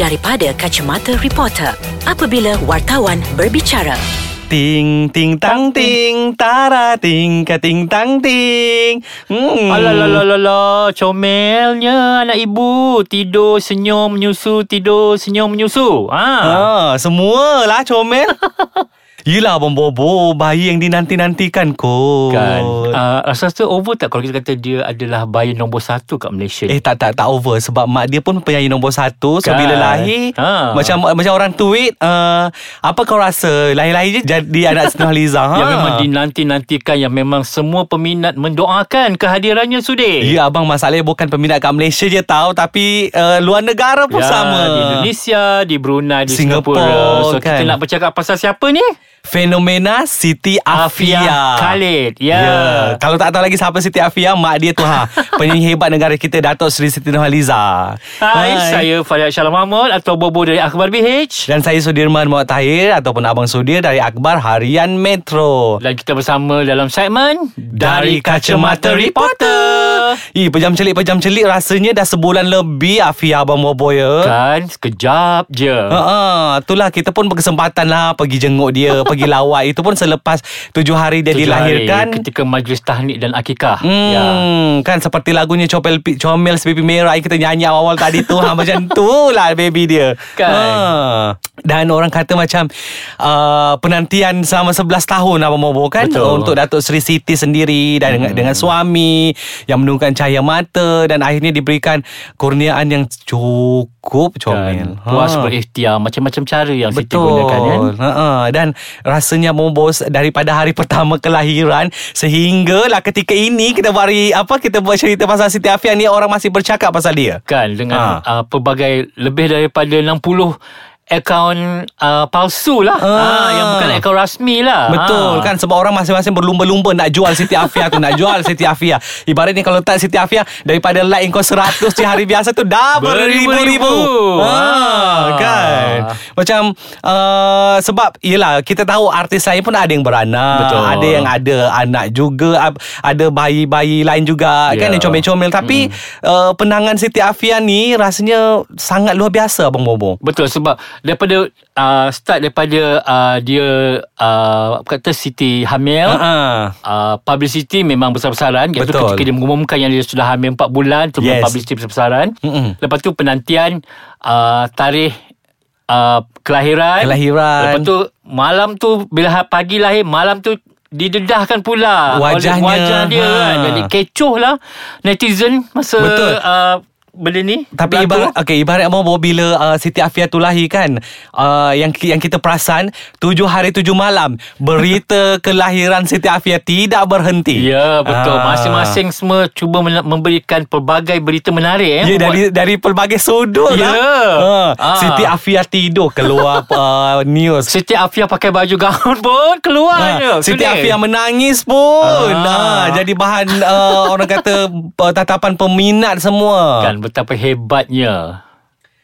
daripada kacamata reporter apabila wartawan berbicara. Ting ting tang ting tara ting ka ting tang ting. Hmm. Alalalala, comelnya anak ibu. Tidur, senyum, menyusu, tidur, senyum, menyusu. Ha. Ah, semualah comel. Yelah Abang Bobo Bayi yang dinanti-nantikan kot. Kan. Uh, Rasa tu over tak Kalau kita kata dia adalah Bayi nombor satu kat Malaysia Eh tak tak tak over. Sebab mak dia pun penyanyi nombor satu. So Kan. bila lahir Ha. Macam macam orang tweet uh, Apa kau rasa? Lahir-lahir je Jadi anak Siti Nurhaliza. Ha? Yang memang dinanti-nantikan Yang memang semua peminat Mendoakan kehadirannya Sudir Ya abang masalahnya bukan peminat kat Malaysia je tahu Tapi uh, luar negara pun ya, sama. Di Indonesia Di Brunei Di Singapura, Singapura. So kan. kita nak bercakap Pasal siapa ni? Fenomena Siti Afia, Khalid Ya Ya. Kalau tak tahu lagi siapa Siti Afia, mak dia tu ha. Penyanyi hebat negara kita Datuk Seri Siti Nurhaliza. Hai, saya Farid Shalom Mahmud Atau Bobo dari Akhbar BH Dan saya Sudirman Muhammad Tahir ataupun Abang Sudir dari Akbar Harian Metro. Dan kita bersama dalam segmen Dari Kacamata Reporter. Ih, pejam celik pejam celik rasanya dah sebulan lebih Afia Abang Bobo ya. Kan sekejap je Ha, ha, itulah kita pun berkesempatan lah pergi jenguk dia, pergi lawat. Itu pun selepas tujuh hari dia Tujuh dilahirkan. hari Ketika majlis tahnik dan akikah Hmm, ya. kan seperti lagunya Comel Pi- Comel Sepipi Merah yang kita nyanyi awal-awal tadi tu ha, macam tu lah baby dia. Kan. Ha. Dan orang kata macam uh, penantian selama 11 tahun Abang Bobo kan Betul. untuk Datuk Seri Siti sendiri dan dengan, dengan suami yang menurunkan cahaya mata dan akhirnya diberikan kurniaan yang cukup comel. Kan. Puas berikhtiar Macam-macam cara yang Siti gunakan kan Ha dan rasanya membos daripada hari pertama kelahiran sehinggalah ketika ini kita buat hari apa kita buat cerita pasal Siti Afia ni orang masih bercakap pasal dia. Kan dengan Ha. uh, pelbagai Lebih daripada 60 Akaun uh, palsu lah Ah. ah. Yang bukan akaun rasmi lah Betul Ah. kan sebab orang masing-masing berlumba-lumba nak jual Siti Afia tu nak jual Siti Afia. Ibaratnya kalau tak Siti Afia daripada like kau 100 di hari biasa tu dah beribu-ribu. Ha, Ah. kan. Macam uh, sebab yelah kita tahu artis lain pun ada yang beranak, Betul. ada yang ada anak juga, ada bayi-bayi lain juga Ya. kan yang comel-comel tapi uh, penangan Siti Afia ni rasanya sangat luar biasa Abang Bobo. Betul sebab daripada uh, start daripada uh, dia uh, kata Siti hamil Ha. Uh, publicity memang besar-besaran Iaitu Betul. ketika dia mengumumkan Yang dia sudah hamil 4 bulan Yes. yes. publicity besar-besaran Mm-mm. Lepas tu penantian uh, Tarikh uh, Kelahiran Kelahiran. Lepas tu Malam tu Bila ha- pagi lahir Malam tu Didedahkan pula Wajahnya, oleh Wajah dia ha. kan Jadi kecoh lah Netizen Masa Betul. uh, Benda ni Tapi ibarat okay, ibarat mau bila uh, Siti Afia tu lahir kan uh, yang yang kita perasan tujuh hari tujuh malam berita kelahiran Siti Afia tidak berhenti. Ya betul Ah. Masing-masing semua Cuba memberikan Pelbagai berita menarik eh, Ya buat- dari dari pelbagai sudut Ya. lah. Ah. Siti Afia tidur keluar uh, news. Siti Afia pakai baju gaun pun keluar je. Ha, Siti Sudir. Afia menangis pun. Ah. Ha, jadi bahan uh, orang kata uh, tatapan peminat semua. Kan betapa hebatnya.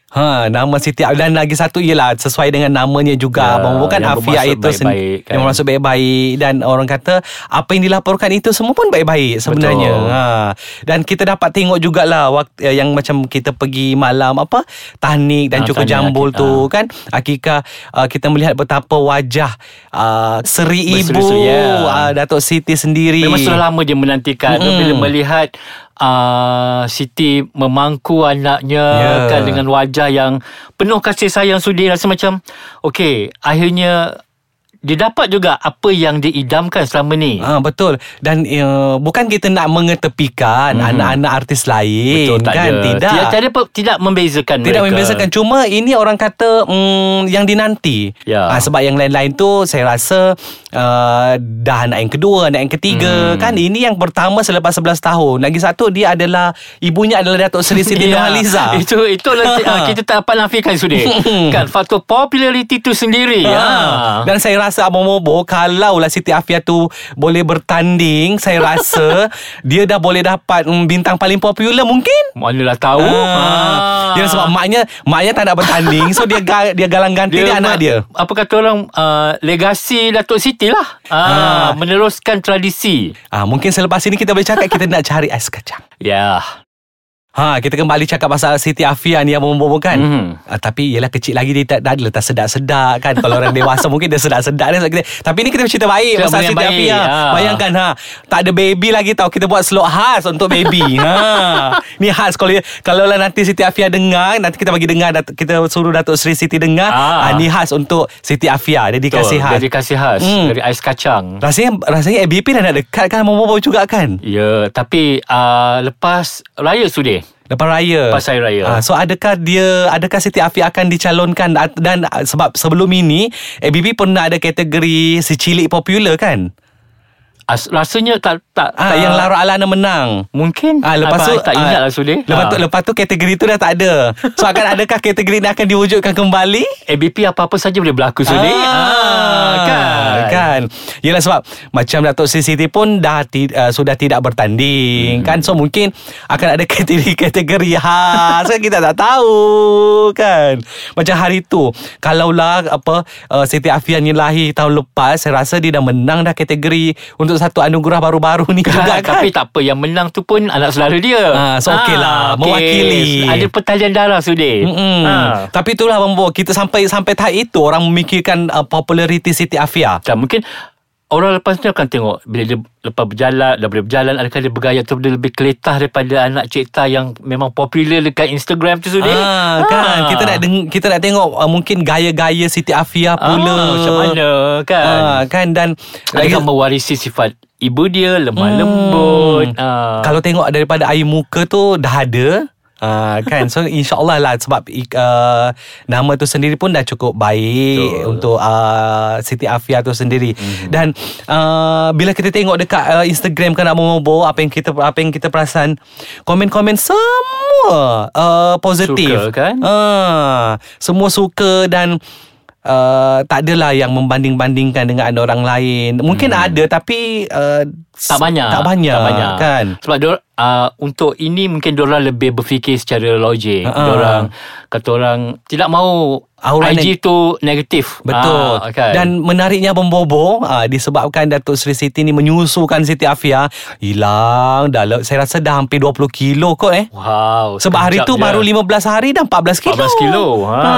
Ha, nama Siti dan lagi satu ialah sesuai dengan namanya juga Ya, abang bukan Afia itu sen- baik-baik, kan? yang masuk baik-baik dan orang kata apa yang dilaporkan itu semua pun baik-baik sebenarnya. Betul. Ha, dan kita dapat tengok jugalah waktu yang macam kita pergi malam apa tahnik dan Ah, cukur tahnik jambul akik- tu kan akikah uh, kita melihat betapa wajah uh, seri ibu ya. uh, Datuk Siti sendiri. Memang sudah lama dia menantikan Mm-mm. bila melihat uh, Siti memangku anaknya Ya. kan dengan wajah yang penuh kasih sayang sudi rasa macam okey akhirnya dia dapat juga apa yang diidamkan selama ni. Ah betul dan uh, bukan kita nak mengetepikan Mhm. anak-anak artis lain Betul tak kan ada. tidak Tidak tidak, tidak membezakan Tidak mereka. membezakan Cuma ini orang kata mm, Yang dinanti Ya. Ah, Sebab yang lain-lain tu Saya rasa uh, Dah anak yang kedua Anak yang ketiga Hmm. Kan ini yang pertama Selepas 11 tahun Lagi satu Dia adalah Ibunya adalah Datuk Seri Siti Ya, Nurhaliza Itu itu uh, kita tak dapat nafikan sudah. kan faktor populariti tu sendiri. Ha. Ha. Dan saya rasa Abang Mobo Kalau lah Siti Afia tu Boleh bertanding Saya rasa Dia dah boleh dapat mm, Bintang paling popular mungkin Manalah tahu. Ah. Dia sebab maknya Maknya tak nak bertanding So dia ga, dia galang ganti dia, dia anak dia Apa kata orang uh, Legasi Datuk Siti lah ah, Ah. Meneruskan tradisi Ah, mungkin selepas ini kita boleh cakap kita nak cari ais kacang. Ya Ha, kita kembali cakap pasal Siti Afia ni yang bombong kan. Mhm. Uh, tapi yelah kecil lagi dia tak dah adalah tak sedap-sedap kan. Kalau orang dewasa mungkin dia sedap-sedap dia. Kita, tapi ni kita cerita baik Cerita pasal Siti baik, Afia. ha. Bayangkan ha, tak ada baby lagi tau. Kita buat slot khas untuk baby. ha. Ni khas kalau kalau lah nanti Siti Afia dengar, nanti kita bagi dengar kita suruh Datuk Seri Siti dengar. Ah. Ha, ni khas untuk Siti Afia. Dedikasi khas. Dedikasi khas Hmm. Dari ais kacang Rasanya rasanya ABP dah nak dekat kan Momo juga kan Ya Tapi uh, Lepas Raya sudah Lepas raya Lepas hari raya. Ah, So adakah dia Adakah Siti Afia akan dicalonkan Dan- sebab sebelum ini ABB pernah ada kategori Si cilik popular kan As, Rasanya tak tak, Ah, tak Yang Lara Alana menang Mungkin Ah, lepas tu Abang Tak ingat ah, lah sudah Lepas tu lepas tu kategori tu dah tak ada. So akan adakah kategori ni akan diwujudkan kembali? ABP apa-apa saja boleh berlaku sudah Ah, Kan kan. Yelah sebab macam Datuk Sri Siti pun dah ti, uh, sudah tidak bertanding hmm. kan. So mungkin akan ada kategori-kategori khas kan kita tak tahu kan. Macam hari tu kalaulah apa uh, Siti Afia ni lahir tahun lepas saya rasa dia dah menang dah kategori untuk satu anugerah baru-baru ni juga kan. Tapi tak apa Yang menang tu pun Anak saudara dia Ah, so okey lah, okey. mewakili. Ada pertalian darah sudah ha. Tapi itulah Bang Bo Kita sampai sampai tahap itu Orang memikirkan uh, Populariti Siti Afia Dan mungkin Orang lepas ni akan tengok Bila dia lepas berjalan Dah boleh berjalan Adakah dia bergaya tu Dia lebih keletah daripada Anak cipta yang Memang popular dekat Instagram tu sudah Ah, kan? Kita nak deng- kita nak tengok uh, mungkin gaya-gaya Siti Afia pula. ah, Macam mana kan? Ah, kan? Dan Adakah mewarisi sifat Ibu dia Lemah Hmm. lembut. Ah. kalau tengok daripada air muka tu dah ada Uh, kan so insyaallah lah sebab uh, nama tu sendiri pun dah cukup baik Betul. untuk uh, Siti Afia tu sendiri mm-hmm. dan uh, bila kita tengok dekat uh, Instagram kan Mobo apa yang kita apa yang kita perasan komen-komen semua uh, positif Suka, kan? uh, semua suka dan Uh, tak adalah yang membanding-bandingkan dengan orang lain. Mungkin hmm. ada tapi uh, tak banyak Tak banyak, tak banyak. kan. Sebab dia uh, untuk ini mungkin diorang lebih berfikir secara logik. Ha-ha. Uh-huh. Diorang kata orang tidak mahu Aura IG tu negatif. Betul Ah, kan? Dan menariknya Bombobo uh, Disebabkan Datuk Seri Siti ni Menyusukan Siti Afia Hilang dah, Saya rasa dah hampir 20 kilo kot eh Wow Sebab hari tu je. baru 15 hari dah 14 kilo 14 kilo ha. ha,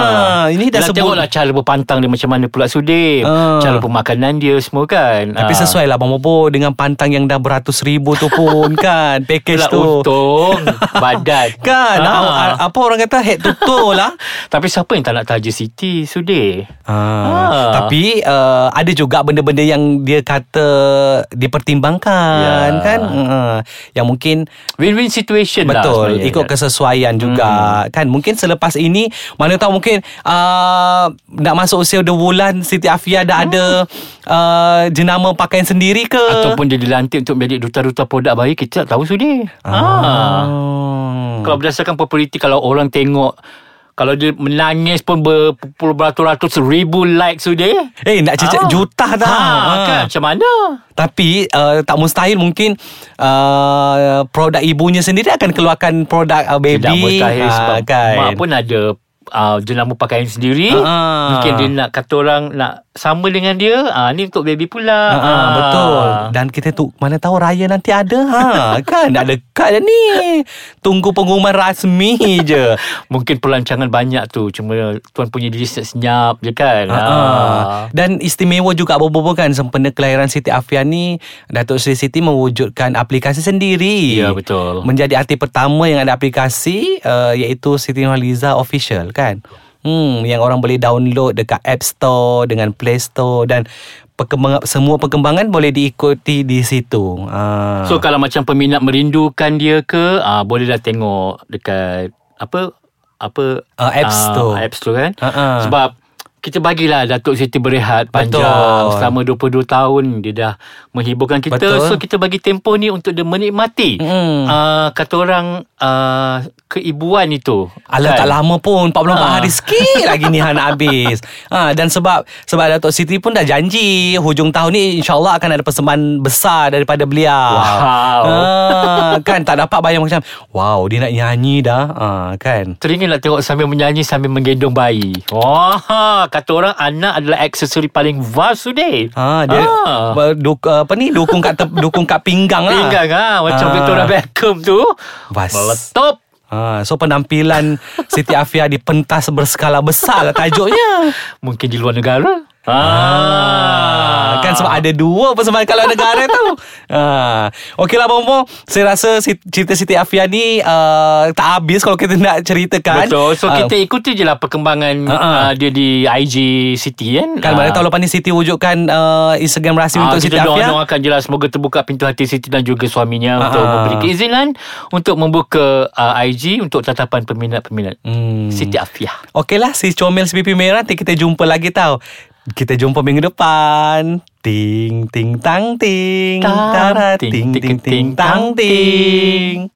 Ini dah sebut tengoklah cara berpantang dia macam mana pula Sudim Ah. Cara pemakanan dia semua kan Tapi Ah. sesuai lah Bang Bobo Dengan pantang yang dah beratus ribu tu pun kan Package Itulah tu untung Badan Kan Ah. ah. Apa orang kata Head to toe lah Tapi siapa yang tak nak taja Siti Sudir Ah. Ah. Tapi uh, ada juga benda-benda yang dia kata dipertimbangkan Ya. kan uh, yang mungkin Win-win situation lah betul ikut kan? kesesuaian juga kan mungkin selepas ini mana tahu mungkin uh, nak masuk usia 2 bulan Siti Afia dah ada uh, jenama pakaian sendiri ke Ataupun dia dilantik untuk menjadi duta-duta produk bayi Kita tak tahu Sudir ah. Hmm. Kalau berdasarkan populariti Kalau orang tengok Kalau dia menangis pun Berpuluh beratus-ratus ribu like Sudir Eh nak cecek Ah. juta dah ha, Ah. kan Macam mana Tapi uh, tak mustahil mungkin uh, produk ibunya sendiri akan keluarkan produk uh, baby. Tidak mustahil Ah, Sebab kan. mak pun ada uh, Jenama pakaian sendiri Ah. Mungkin dia nak kata orang Nak sama dengan dia ah, Ni untuk baby pula Ha, ha, betul. Dan kita tu mana tahu raya nanti ada ha kan nak dekat dah ni. Tunggu pengumuman rasmi je. Mungkin pelancangan banyak tu Cuma tuan punya diri senyap je kan Ha. Dan istimewa juga bobo kan sempena kelahiran Siti Afia ni Datuk Seri Siti mewujudkan aplikasi sendiri. Ya, betul. Menjadi artis pertama yang ada aplikasi uh, iaitu Siti Nurhaliza Official kan. Hmm yang orang boleh download dekat App Store dengan Play Store dan perkembangan semua perkembangan boleh diikuti di situ. Ah. So kalau macam peminat merindukan dia ke ah, Boleh dah tengok Dekat Apa Apa Ah, App Store. App Store kan Ha-ha. Sebab kita bagilah Datuk Siti berehat panjang Betul. selama 22 tahun dia dah menghiburkan kita Betul. so kita bagi tempoh ni untuk dia menikmati Mm. uh, kata orang uh, keibuan itu Alah tak lama pun 44 Ha. hari sikit lagi ni Han nak habis ha, Dan sebab Sebab Datuk Siti pun dah janji Hujung tahun ni InsyaAllah akan ada persembahan Besar daripada beliau Wow. ha, Kan tak dapat bayang macam Wow dia nak nyanyi dah ha, Kan Teringin nak tengok sambil menyanyi sambil menggendong bayi. Wah, kata orang anak adalah aksesori paling vast today. Ha dia Ah. ah. duk, apa ni dukung kat tep, dukung kat pinggang lah. Pinggang ha, macam Ah. Victoria Beckham tu. Vas. Meletup. Ha, so penampilan Siti Afia di pentas berskala besar lah tajuknya. Mungkin di luar negara. Ah, kan sebab ada dua persembahan kalau negara tu. Ah, okeylah Bomo, saya rasa cerita Siti Afia ni uh, tak habis kalau kita nak ceritakan. Betul. So Ah, kita ikuti je lah perkembangan Ah, ah. uh, dia di IG Siti kan. Kan mana Ah. tahu lepas ni Siti wujudkan uh, Instagram rasmi Ah, untuk Siti kita Afia. doakan je lah Semoga terbuka pintu hati Siti dan juga suaminya Ah, Untuk ah. memberi keizinan Untuk membuka uh, IG Untuk tatapan peminat-peminat Hmm. Siti Afiah Okeylah si comel pipi merah nanti kita jumpa lagi tau. Kita jumpa minggu depan. Ting ting tang ting. Tara ting, ting ting, ting ting ting, tang ting.